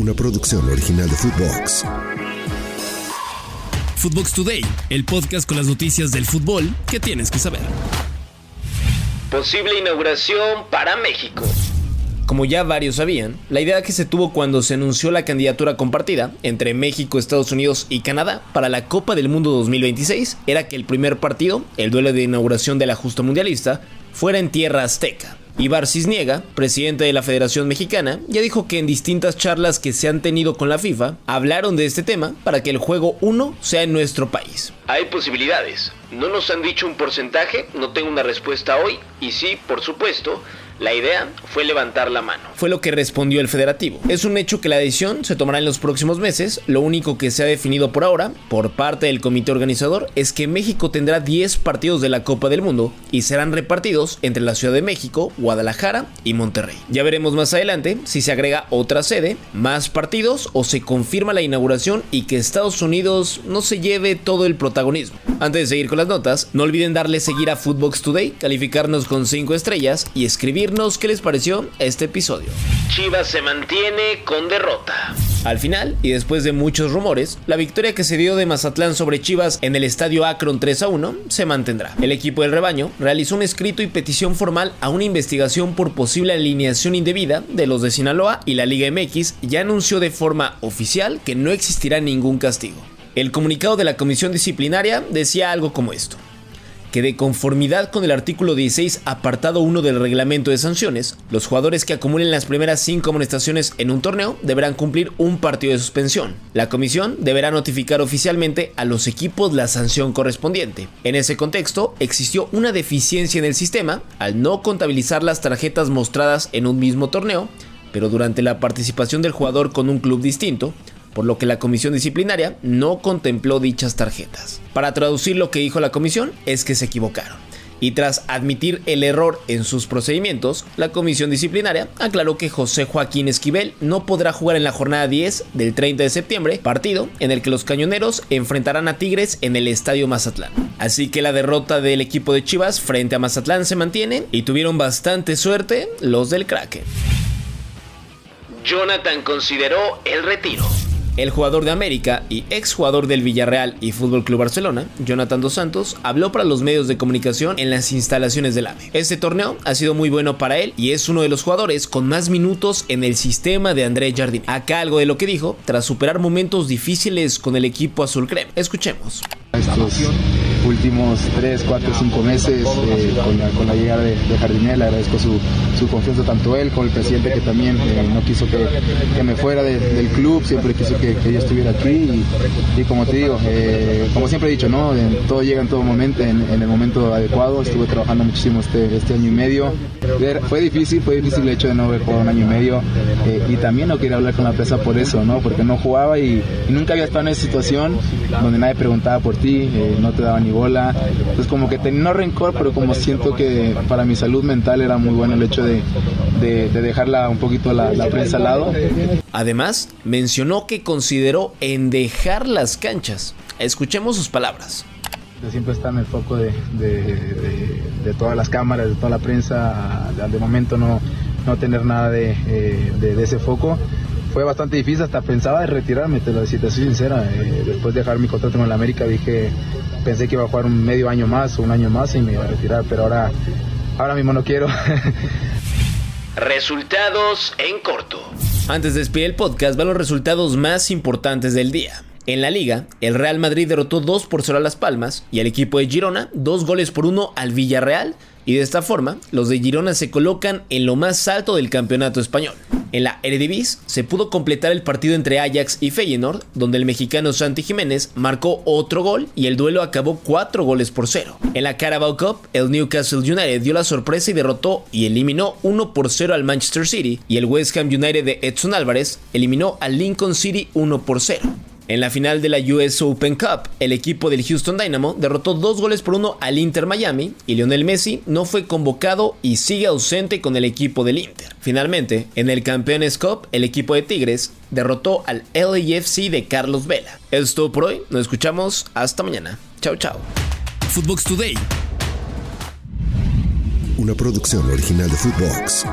una producción original de Footbox. Footbox Today, el podcast con las noticias del fútbol que tienes que saber. Posible inauguración para México. Como ya varios sabían, la idea que se tuvo cuando se anunció la candidatura compartida entre México, Estados Unidos y Canadá para la Copa del Mundo 2026 era que el primer partido, el duelo de inauguración de la justa mundialista, fuera en tierra azteca. Ibar Cisniega, presidente de la Federación Mexicana, ya dijo que en distintas charlas que se han tenido con la FIFA, hablaron de este tema para que el juego 1 sea en nuestro país. Hay posibilidades. No nos han dicho un porcentaje, no tengo una respuesta hoy, y sí, por supuesto, la idea fue levantar la mano. Fue lo que respondió el federativo. Es un hecho que la decisión se tomará en los próximos meses. Lo único que se ha definido por ahora, por parte del comité organizador, es que México tendrá 10 partidos de la Copa del Mundo y serán repartidos entre la Ciudad de México, Guadalajara y Monterrey. Ya veremos más adelante si se agrega otra sede, más partidos o se confirma la inauguración y que Estados Unidos no se lleve todo el protagonismo. Antes de seguir con las notas, no olviden darle seguir a Footbox Today, calificarnos con 5 estrellas y escribir qué les pareció este episodio. Chivas se mantiene con derrota. Al final, y después de muchos rumores, la victoria que se dio de Mazatlán sobre Chivas en el estadio Akron 3 a 1 se mantendrá. El equipo del rebaño realizó un escrito y petición formal a una investigación por posible alineación indebida de los de Sinaloa y la Liga MX ya anunció de forma oficial que no existirá ningún castigo. El comunicado de la comisión disciplinaria decía algo como esto que de conformidad con el artículo 16 apartado 1 del reglamento de sanciones, los jugadores que acumulen las primeras 5 amonestaciones en un torneo deberán cumplir un partido de suspensión. La comisión deberá notificar oficialmente a los equipos la sanción correspondiente. En ese contexto, existió una deficiencia en el sistema al no contabilizar las tarjetas mostradas en un mismo torneo, pero durante la participación del jugador con un club distinto, por lo que la comisión disciplinaria no contempló dichas tarjetas. Para traducir lo que dijo la comisión es que se equivocaron. Y tras admitir el error en sus procedimientos, la comisión disciplinaria aclaró que José Joaquín Esquivel no podrá jugar en la jornada 10 del 30 de septiembre, partido en el que los cañoneros enfrentarán a Tigres en el Estadio Mazatlán. Así que la derrota del equipo de Chivas frente a Mazatlán se mantiene y tuvieron bastante suerte los del Kraken. Jonathan consideró el retiro. El jugador de América y exjugador del Villarreal y Fútbol Club Barcelona, Jonathan Dos Santos, habló para los medios de comunicación en las instalaciones del AVE. Este torneo ha sido muy bueno para él y es uno de los jugadores con más minutos en el sistema de André Jardín. Acá algo de lo que dijo tras superar momentos difíciles con el equipo azul creme. Escuchemos últimos 3, 4, 5 meses eh, con, la, llegada de, de Le agradezco su, confianza tanto él como el presidente que también eh, no quiso que, me fuera del club, siempre quiso que, yo estuviera aquí y, como te digo, eh, como siempre he dicho, ¿no? todo llega en todo momento, en, el momento adecuado, estuve trabajando muchísimo este, este año y medio. Fue difícil, fue difícil el hecho de no haber jugado un año y medio y también no quería hablar con la presa por eso, ¿no? Porque no jugaba y, nunca había estado en esa situación donde nadie preguntaba por ti, no te daba ni bola. Pues como que tenía rencor, pero como siento que para mi salud mental era muy bueno el hecho de, de, dejarla un poquito la, prensa al lado. Además, mencionó que consideró en dejar las canchas. Escuchemos sus palabras. Siempre está en el foco de, de, todas las cámaras, de toda la prensa, de, momento no, no tener nada de, eh, ese foco fue bastante difícil, hasta pensaba de retirarme, te lo decía, te soy sincera. Eh, después de dejar mi contrato con el América dije, pensé que iba a jugar un medio año más o un año más y me iba a retirar, pero ahora, ahora mismo no quiero. Resultados en corto. Antes de despedir el podcast, van los resultados más importantes del día. En la liga, el Real Madrid derrotó 2 por 0 a Las Palmas y al equipo de Girona 2 goles por 1 al Villarreal y de esta forma los de Girona se colocan en lo más alto del campeonato español. En la Eredivisie se pudo completar el partido entre Ajax y Feyenoord, donde el mexicano Santi Jiménez marcó otro gol y el duelo acabó 4 goles por 0. En la Carabao Cup, el Newcastle United dio la sorpresa y derrotó y eliminó 1 por 0 al Manchester City y el West Ham United de Edson Álvarez eliminó al Lincoln City 1 por 0. En la final de la US Open Cup, el equipo del Houston Dynamo derrotó dos goles por uno al Inter Miami y Lionel Messi no fue convocado y sigue ausente con el equipo del Inter. Finalmente, en el Campeones Cup, el equipo de Tigres derrotó al LAFC de Carlos Vela. Eso es todo por hoy, nos escuchamos hasta mañana. Chao, chao. Footbox Today. Una producción original de Footbox.